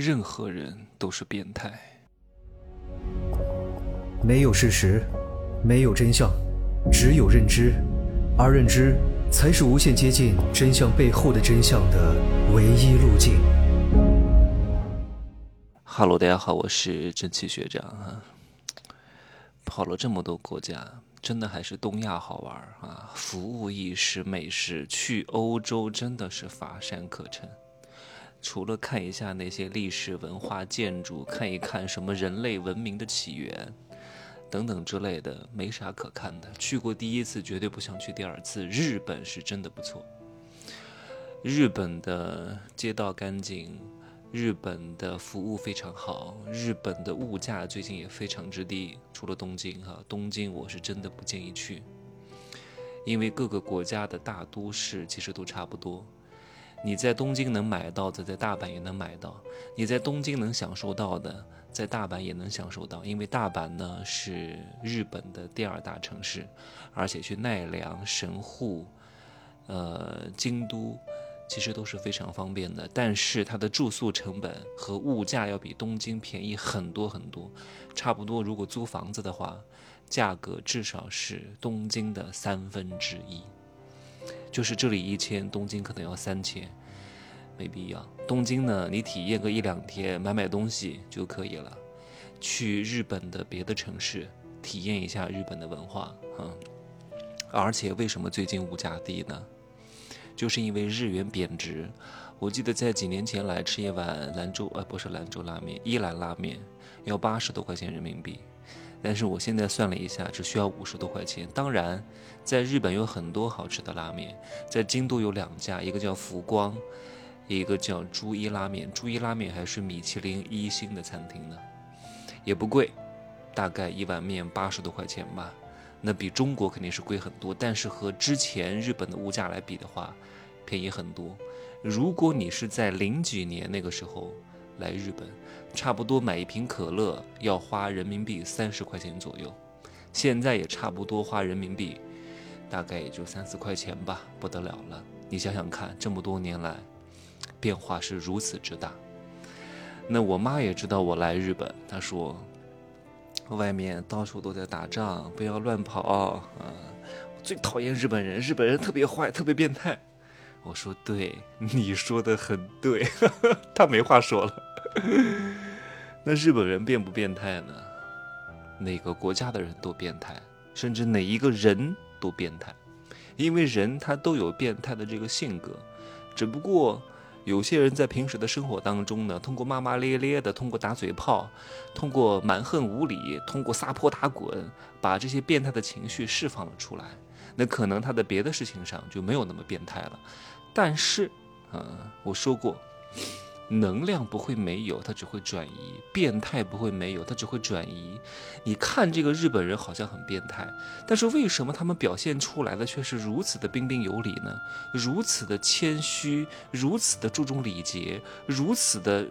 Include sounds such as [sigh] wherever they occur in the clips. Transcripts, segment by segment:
任何人都是变态。没有事实，没有真相，只有认知，而认知才是无限接近真相背后的真相的唯一路径。哈喽，大家好，我是蒸汽学长啊。跑了这么多国家，真的还是东亚好玩啊！服务意识、美食，去欧洲真的是乏善可陈。除了看一下那些历史文化建筑，看一看什么人类文明的起源等等之类的，没啥可看的。去过第一次，绝对不想去第二次。日本是真的不错，日本的街道干净，日本的服务非常好，日本的物价最近也非常之低。除了东京哈，东京我是真的不建议去，因为各个国家的大都市其实都差不多。你在东京能买到的，在大阪也能买到；你在东京能享受到的，在大阪也能享受到。因为大阪呢是日本的第二大城市，而且去奈良、神户、呃京都，其实都是非常方便的。但是它的住宿成本和物价要比东京便宜很多很多，差不多如果租房子的话，价格至少是东京的三分之一。就是这里一千，东京可能要三千，没必要。东京呢，你体验个一两天，买买东西就可以了。去日本的别的城市，体验一下日本的文化，嗯。而且为什么最近物价低呢？就是因为日元贬值。我记得在几年前来吃一碗兰州，呃，不是兰州拉面，伊兰拉面，要八十多块钱人民币。但是我现在算了一下，只需要五十多块钱。当然，在日本有很多好吃的拉面，在京都有两家，一个叫福光，一个叫朱一拉面。朱一拉面还是米其林一星的餐厅呢，也不贵，大概一碗面八十多块钱吧。那比中国肯定是贵很多，但是和之前日本的物价来比的话，便宜很多。如果你是在零几年那个时候来日本，差不多买一瓶可乐要花人民币三十块钱左右，现在也差不多花人民币，大概也就三四块钱吧，不得了了。你想想看，这么多年来，变化是如此之大。那我妈也知道我来日本，她说，外面到处都在打仗，不要乱跑啊！最讨厌日本人，日本人特别坏，特别变态。我说对，你说的很对，[laughs] 他没话说了。[laughs] 那日本人变不变态呢？哪个国家的人都变态，甚至哪一个人都变态，因为人他都有变态的这个性格，只不过有些人在平时的生活当中呢，通过骂骂咧咧的，通过打嘴炮，通过蛮横无理，通过撒泼打滚，把这些变态的情绪释放了出来。那可能他的别的事情上就没有那么变态了。但是，嗯，我说过。能量不会没有，它只会转移；变态不会没有，它只会转移。你看这个日本人好像很变态，但是为什么他们表现出来的却是如此的彬彬有礼呢？如此的谦虚，如此的注重礼节，如此的，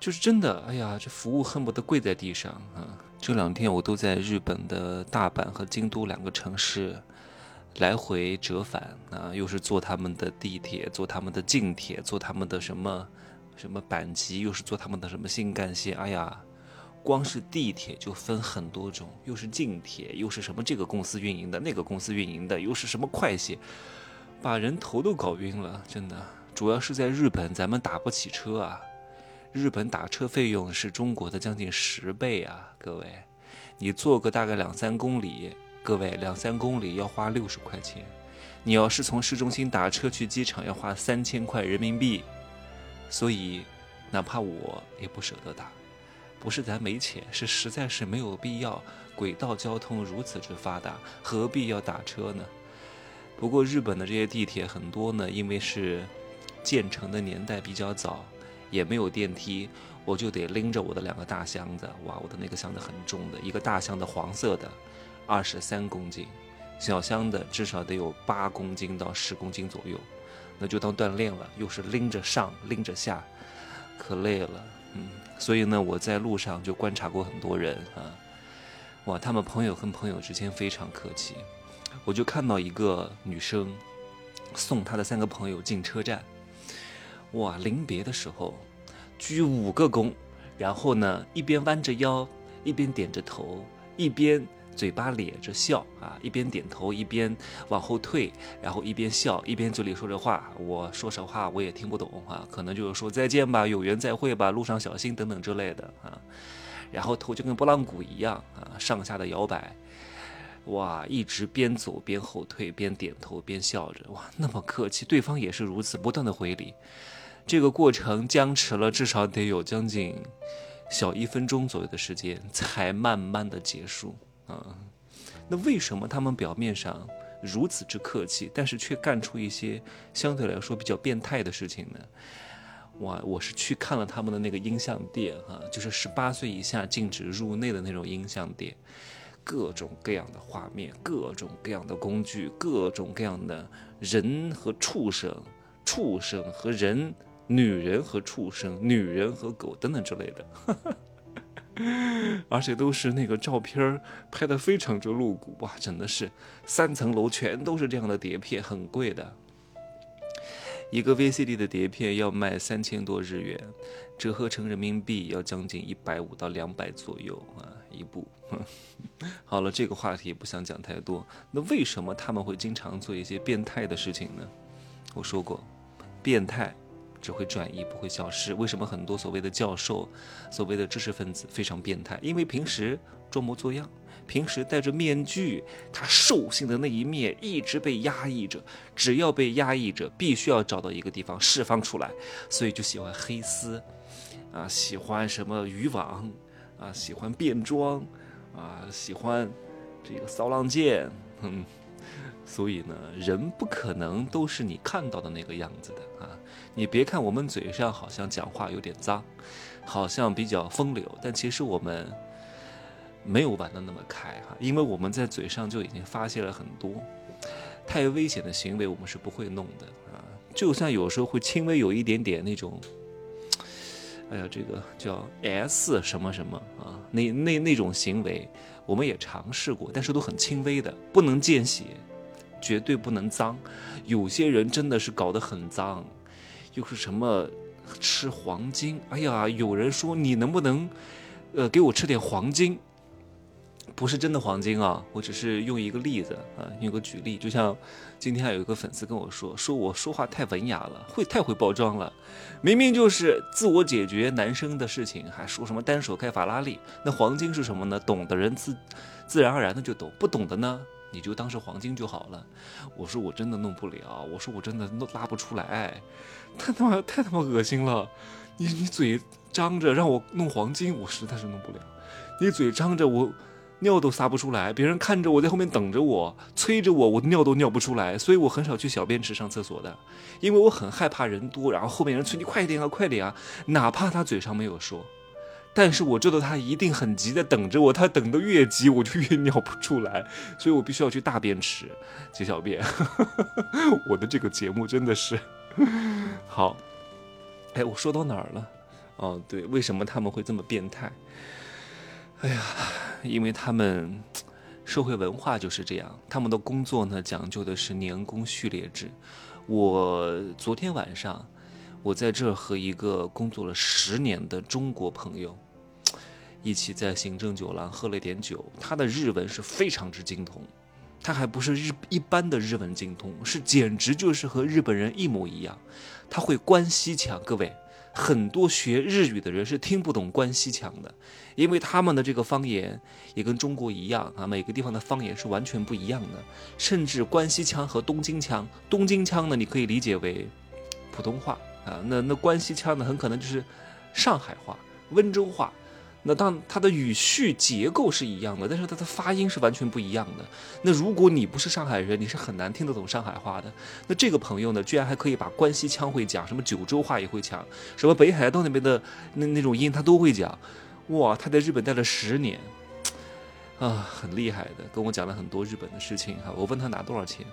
就是真的。哎呀，这服务恨不得跪在地上啊！这两天我都在日本的大阪和京都两个城市来回折返啊，又是坐他们的地铁，坐他们的近铁，坐他们的什么？什么阪急又是坐他们的什么新干线？哎呀，光是地铁就分很多种，又是近铁，又是什么这个公司运营的，那个公司运营的，又是什么快线，把人头都搞晕了，真的。主要是在日本，咱们打不起车啊。日本打车费用是中国的将近十倍啊，各位，你坐个大概两三公里，各位两三公里要花六十块钱，你要是从市中心打车去机场要花三千块人民币。所以，哪怕我也不舍得打，不是咱没钱，是实在是没有必要。轨道交通如此之发达，何必要打车呢？不过日本的这些地铁很多呢，因为是建成的年代比较早，也没有电梯，我就得拎着我的两个大箱子。哇，我的那个箱子很重的，一个大箱的黄色的，二十三公斤，小箱的至少得有八公斤到十公斤左右。那就当锻炼了，又是拎着上拎着下，可累了，嗯，所以呢，我在路上就观察过很多人啊，哇，他们朋友跟朋友之间非常客气，我就看到一个女生送她的三个朋友进车站，哇，临别的时候，鞠五个躬，然后呢一边弯着腰，一边点着头，一边嘴巴咧着笑啊，一边点头一边往后退，然后一边笑一边嘴里说着话。我说实话我也听不懂啊，可能就是说再见吧，有缘再会吧，路上小心等等之类的啊。然后头就跟拨浪鼓一样啊，上下的摇摆。哇，一直边走边后退，边点头边笑着，哇，那么客气，对方也是如此，不断的回礼。这个过程僵持了至少得有将近小一分钟左右的时间，才慢慢的结束啊。那为什么他们表面上如此之客气，但是却干出一些相对来说比较变态的事情呢？哇，我是去看了他们的那个音像店啊，就是十八岁以下禁止入内的那种音像店。各种各样的画面，各种各样的工具，各种各样的人和畜生，畜生和人，女人和畜生，女人和狗等等之类的，[laughs] 而且都是那个照片拍的非常之露骨哇，真的是三层楼全都是这样的碟片，很贵的，一个 VCD 的碟片要卖三千多日元，折合成人民币要将近一百五到两百左右啊。一部，[laughs] 好了，这个话题不想讲太多。那为什么他们会经常做一些变态的事情呢？我说过，变态只会转移，不会消失。为什么很多所谓的教授、所谓的知识分子非常变态？因为平时装模作样，平时戴着面具，他兽性的那一面一直被压抑着。只要被压抑着，必须要找到一个地方释放出来，所以就喜欢黑丝，啊，喜欢什么渔网。啊，喜欢变装，啊，喜欢这个骚浪贱，嗯，[laughs] 所以呢，人不可能都是你看到的那个样子的啊。你别看我们嘴上好像讲话有点脏，好像比较风流，但其实我们没有玩的那么开哈，因为我们在嘴上就已经发泄了很多太危险的行为，我们是不会弄的啊。就算有时候会轻微有一点点那种。哎呀，这个叫 S 什么什么啊？那那那种行为，我们也尝试过，但是都很轻微的，不能见血，绝对不能脏。有些人真的是搞得很脏，又是什么吃黄金？哎呀，有人说你能不能，呃，给我吃点黄金？不是真的黄金啊，我只是用一个例子啊，用个举例，就像今天有一个粉丝跟我说，说我说话太文雅了，会太会包装了，明明就是自我解决男生的事情，还说什么单手开法拉利，那黄金是什么呢？懂的人自自然而然的就懂，不懂的呢，你就当是黄金就好了。我说我真的弄不了，我说我真的弄拉不出来，太他妈太他妈恶心了，你你嘴张着让我弄黄金，我实在是弄不了，你嘴张着我。尿都撒不出来，别人看着我在后面等着我，催着我，我尿都尿不出来，所以我很少去小便池上厕所的，因为我很害怕人多，然后后面人催你快点啊，快点啊，哪怕他嘴上没有说，但是我知道他一定很急在等着我，他等得越急，我就越尿不出来，[laughs] 所以我必须要去大便池解小便。[laughs] 我的这个节目真的是 [laughs] 好，哎，我说到哪儿了？哦，对，为什么他们会这么变态？哎呀，因为他们社会文化就是这样，他们的工作呢讲究的是年功序列制。我昨天晚上，我在这和一个工作了十年的中国朋友一起在行政酒廊喝了点酒，他的日文是非常之精通，他还不是日一般的日文精通，是简直就是和日本人一模一样，他会关西腔，各位。很多学日语的人是听不懂关西腔的，因为他们的这个方言也跟中国一样啊，每个地方的方言是完全不一样的。甚至关西腔和东京腔，东京腔呢，你可以理解为普通话啊，那那关西腔呢，很可能就是上海话、温州话。那当它的语序结构是一样的，但是它的发音是完全不一样的。那如果你不是上海人，你是很难听得懂上海话的。那这个朋友呢，居然还可以把关西腔会讲，什么九州话也会讲，什么北海道那边的那那种音他都会讲。哇，他在日本待了十年，啊，很厉害的，跟我讲了很多日本的事情哈。我问他拿多少钱，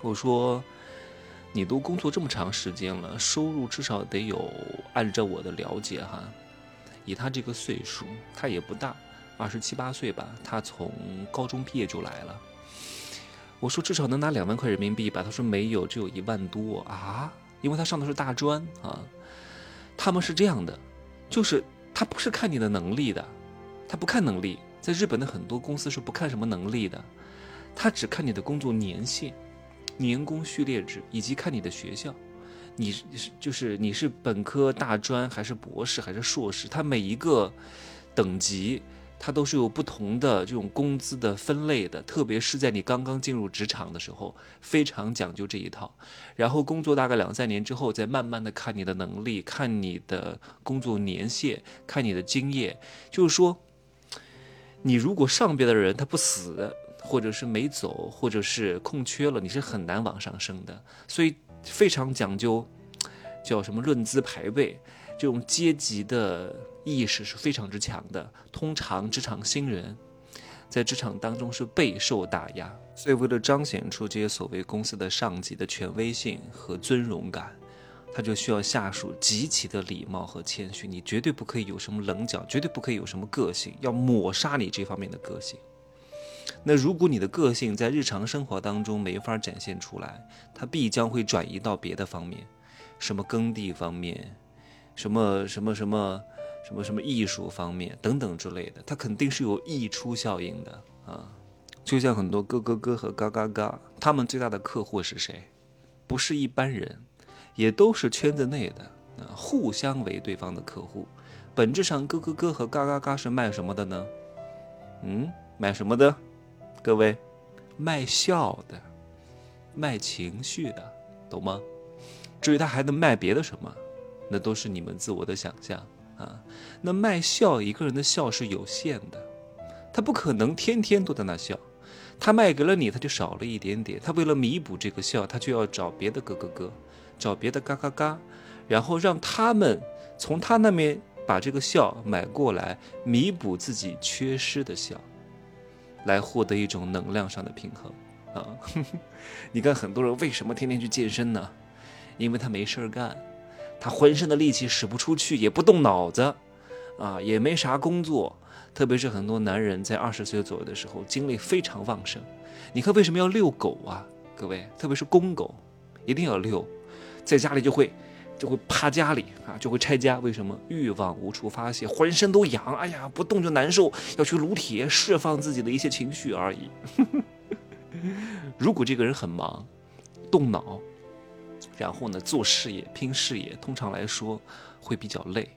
我说你都工作这么长时间了，收入至少得有，按照我的了解哈。以他这个岁数，他也不大，二十七八岁吧。他从高中毕业就来了。我说至少能拿两万块人民币吧。他说没有，只有一万多啊，因为他上的是大专啊。他们是这样的，就是他不是看你的能力的，他不看能力。在日本的很多公司是不看什么能力的，他只看你的工作年限、年功序列制，以及看你的学校，你是就是你是本科、大专还是博士还是硕士，他每一个等级。它都是有不同的这种工资的分类的，特别是在你刚刚进入职场的时候，非常讲究这一套。然后工作大概两三年之后，再慢慢的看你的能力，看你的工作年限，看你的经验。就是说，你如果上边的人他不死，或者是没走，或者是空缺了，你是很难往上升的。所以非常讲究，叫什么论资排辈，这种阶级的。意识是非常之强的。通常职场新人，在职场当中是备受打压，所以为了彰显出这些所谓公司的上级的权威性和尊荣感，他就需要下属极其的礼貌和谦虚。你绝对不可以有什么棱角，绝对不可以有什么个性，要抹杀你这方面的个性。那如果你的个性在日常生活当中没法展现出来，它必将会转移到别的方面，什么耕地方面，什么什么什么。什么什么艺术方面等等之类的，它肯定是有溢出效应的啊！就像很多咯咯咯和嘎嘎嘎，他们最大的客户是谁？不是一般人，也都是圈子内的啊，互相为对方的客户。本质上，咯咯咯和嘎嘎嘎是卖什么的呢？嗯，卖什么的？各位，卖笑的，卖情绪的，懂吗？至于他还能卖别的什么，那都是你们自我的想象。啊，那卖笑一个人的笑是有限的，他不可能天天都在那笑，他卖给了你，他就少了一点点。他为了弥补这个笑，他就要找别的咯咯咯，找别的嘎嘎嘎，然后让他们从他那边把这个笑买过来，弥补自己缺失的笑，来获得一种能量上的平衡。啊，[laughs] 你看很多人为什么天天去健身呢？因为他没事儿干。他浑身的力气使不出去，也不动脑子，啊，也没啥工作。特别是很多男人在二十岁左右的时候，精力非常旺盛。你看为什么要遛狗啊？各位，特别是公狗，一定要遛，在家里就会就会趴家里啊，就会拆家。为什么？欲望无处发泄，浑身都痒，哎呀，不动就难受，要去撸铁释放自己的一些情绪而已。[laughs] 如果这个人很忙，动脑。然后呢，做事业、拼事业，通常来说会比较累，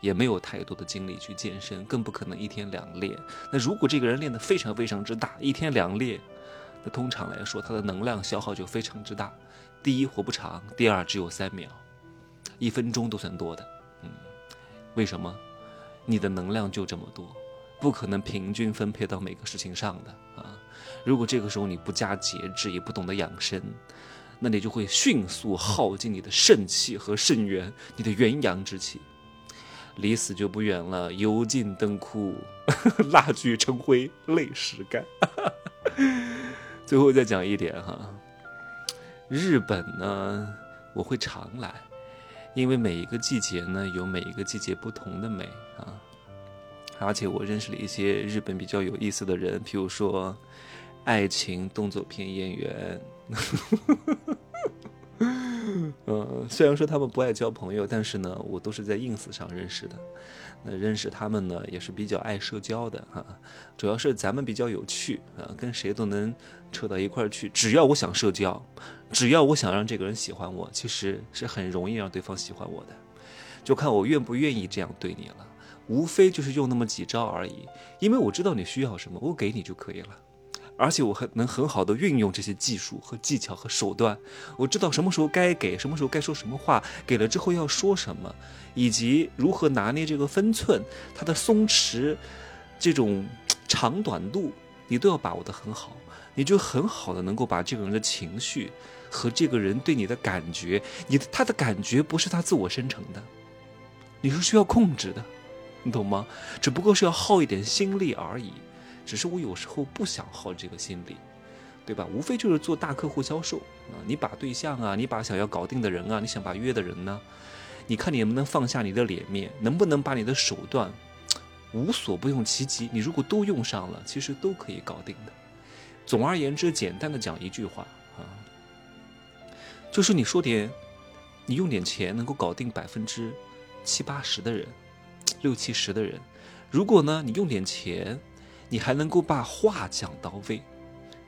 也没有太多的精力去健身，更不可能一天两练。那如果这个人练得非常非常之大，一天两练，那通常来说他的能量消耗就非常之大。第一，活不长；第二，只有三秒，一分钟都算多的。嗯，为什么？你的能量就这么多，不可能平均分配到每个事情上的啊。如果这个时候你不加节制，也不懂得养生。那你就会迅速耗尽你的肾气和肾元，你的元阳之气，离死就不远了。油尽灯枯，[laughs] 蜡炬成灰，泪始干。最后再讲一点哈，日本呢，我会常来，因为每一个季节呢有每一个季节不同的美啊，而且我认识了一些日本比较有意思的人，譬如说爱情动作片演员。[laughs] 嗯，虽然说他们不爱交朋友，但是呢，我都是在 ins 上认识的。那认识他们呢，也是比较爱社交的哈。主要是咱们比较有趣啊，跟谁都能扯到一块儿去。只要我想社交，只要我想让这个人喜欢我，其实是很容易让对方喜欢我的。就看我愿不愿意这样对你了，无非就是用那么几招而已。因为我知道你需要什么，我给你就可以了。而且我很能很好的运用这些技术和技巧和手段，我知道什么时候该给，什么时候该说什么话，给了之后要说什么，以及如何拿捏这个分寸，它的松弛，这种长短度，你都要把握的很好，你就很好的能够把这个人的情绪和这个人对你的感觉，你的他的感觉不是他自我生成的，你是需要控制的，你懂吗？只不过是要耗一点心力而已。只是我有时候不想耗这个心力，对吧？无非就是做大客户销售啊，你把对象啊，你把想要搞定的人啊，你想把约的人呢，你看你能不能放下你的脸面，能不能把你的手段无所不用其极？你如果都用上了，其实都可以搞定的。总而言之，简单的讲一句话啊，就是你说点，你用点钱能够搞定百分之七八十的人，六七十的人，如果呢你用点钱，你还能够把话讲到位，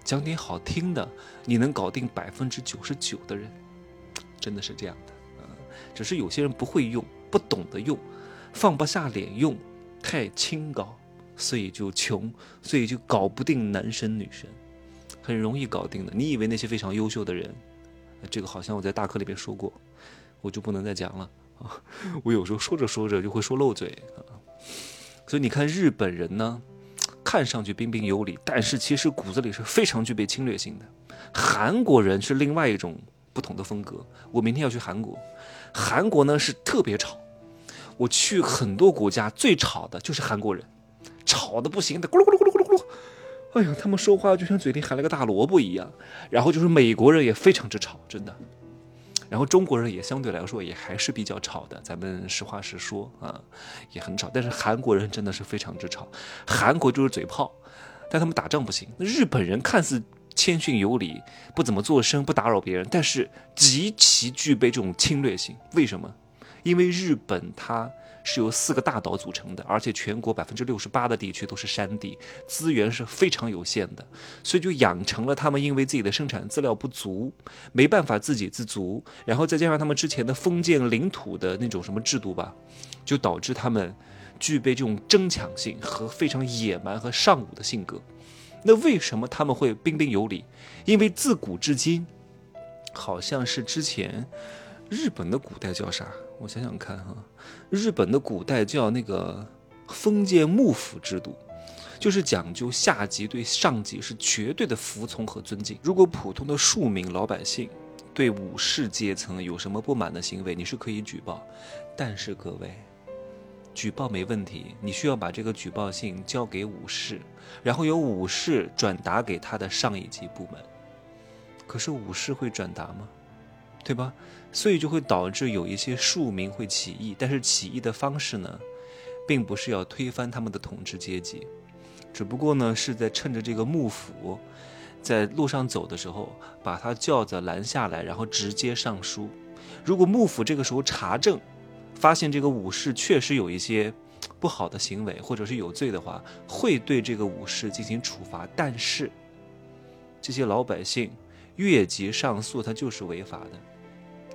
讲点好听的，你能搞定百分之九十九的人，真的是这样的。嗯，只是有些人不会用，不懂得用，放不下脸用，太清高，所以就穷，所以就搞不定男生女生，很容易搞定的。你以为那些非常优秀的人，这个好像我在大课里边说过，我就不能再讲了啊。[laughs] 我有时候说着说着就会说漏嘴啊。所以你看日本人呢。看上去彬彬有礼，但是其实骨子里是非常具备侵略性的。韩国人是另外一种不同的风格。我明天要去韩国，韩国呢是特别吵。我去很多国家，最吵的就是韩国人，吵的不行的，咕噜咕噜咕噜咕噜咕噜。哎呀，他们说话就像嘴里含了个大萝卜一样。然后就是美国人也非常之吵，真的。然后中国人也相对来说也还是比较吵的，咱们实话实说啊，也很吵。但是韩国人真的是非常之吵，韩国就是嘴炮，但他们打仗不行。那日本人看似谦逊有礼，不怎么做声，不打扰别人，但是极其具备这种侵略性。为什么？因为日本它。是由四个大岛组成的，而且全国百分之六十八的地区都是山地，资源是非常有限的，所以就养成了他们因为自己的生产资料不足，没办法自给自足，然后再加上他们之前的封建领土的那种什么制度吧，就导致他们具备这种争抢性和非常野蛮和尚武的性格。那为什么他们会彬彬有礼？因为自古至今，好像是之前日本的古代叫啥？我想想看哈，日本的古代叫那个封建幕府制度，就是讲究下级对上级是绝对的服从和尊敬。如果普通的庶民老百姓对武士阶层有什么不满的行为，你是可以举报，但是各位，举报没问题，你需要把这个举报信交给武士，然后由武士转达给他的上一级部门。可是武士会转达吗？对吧？所以就会导致有一些庶民会起义，但是起义的方式呢，并不是要推翻他们的统治阶级，只不过呢是在趁着这个幕府在路上走的时候，把他轿子拦下来，然后直接上书。如果幕府这个时候查证，发现这个武士确实有一些不好的行为，或者是有罪的话，会对这个武士进行处罚。但是这些老百姓越级上诉，他就是违法的。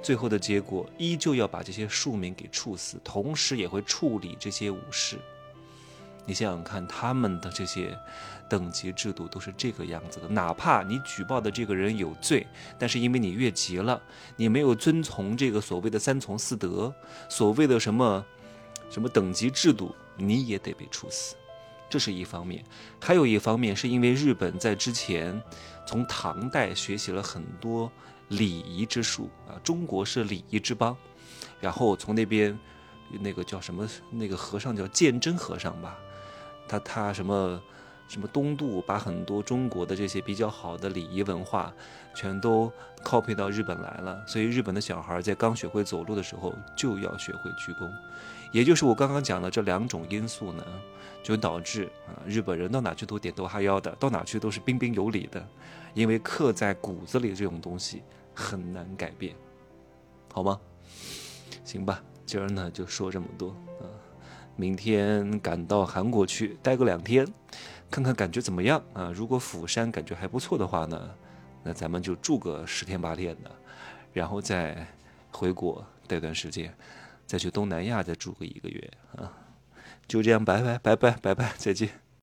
最后的结果依旧要把这些庶民给处死，同时也会处理这些武士。你想想看，他们的这些等级制度都是这个样子的。哪怕你举报的这个人有罪，但是因为你越级了，你没有遵从这个所谓的三从四德，所谓的什么什么等级制度，你也得被处死。这是一方面，还有一方面是因为日本在之前从唐代学习了很多。礼仪之术啊，中国是礼仪之邦，然后从那边，那个叫什么那个和尚叫鉴真和尚吧，他他什么什么东渡，把很多中国的这些比较好的礼仪文化，全都 copy 到日本来了，所以日本的小孩在刚学会走路的时候就要学会鞠躬，也就是我刚刚讲的这两种因素呢，就导致啊日本人到哪去都点头哈腰的，到哪去都是彬彬有礼的，因为刻在骨子里这种东西。很难改变，好吗？行吧，今儿呢就说这么多啊。明天赶到韩国去待个两天，看看感觉怎么样啊？如果釜山感觉还不错的话呢，那咱们就住个十天八天的，然后再回国待段时间，再去东南亚再住个一个月啊。就这样，拜拜拜拜拜拜，再见。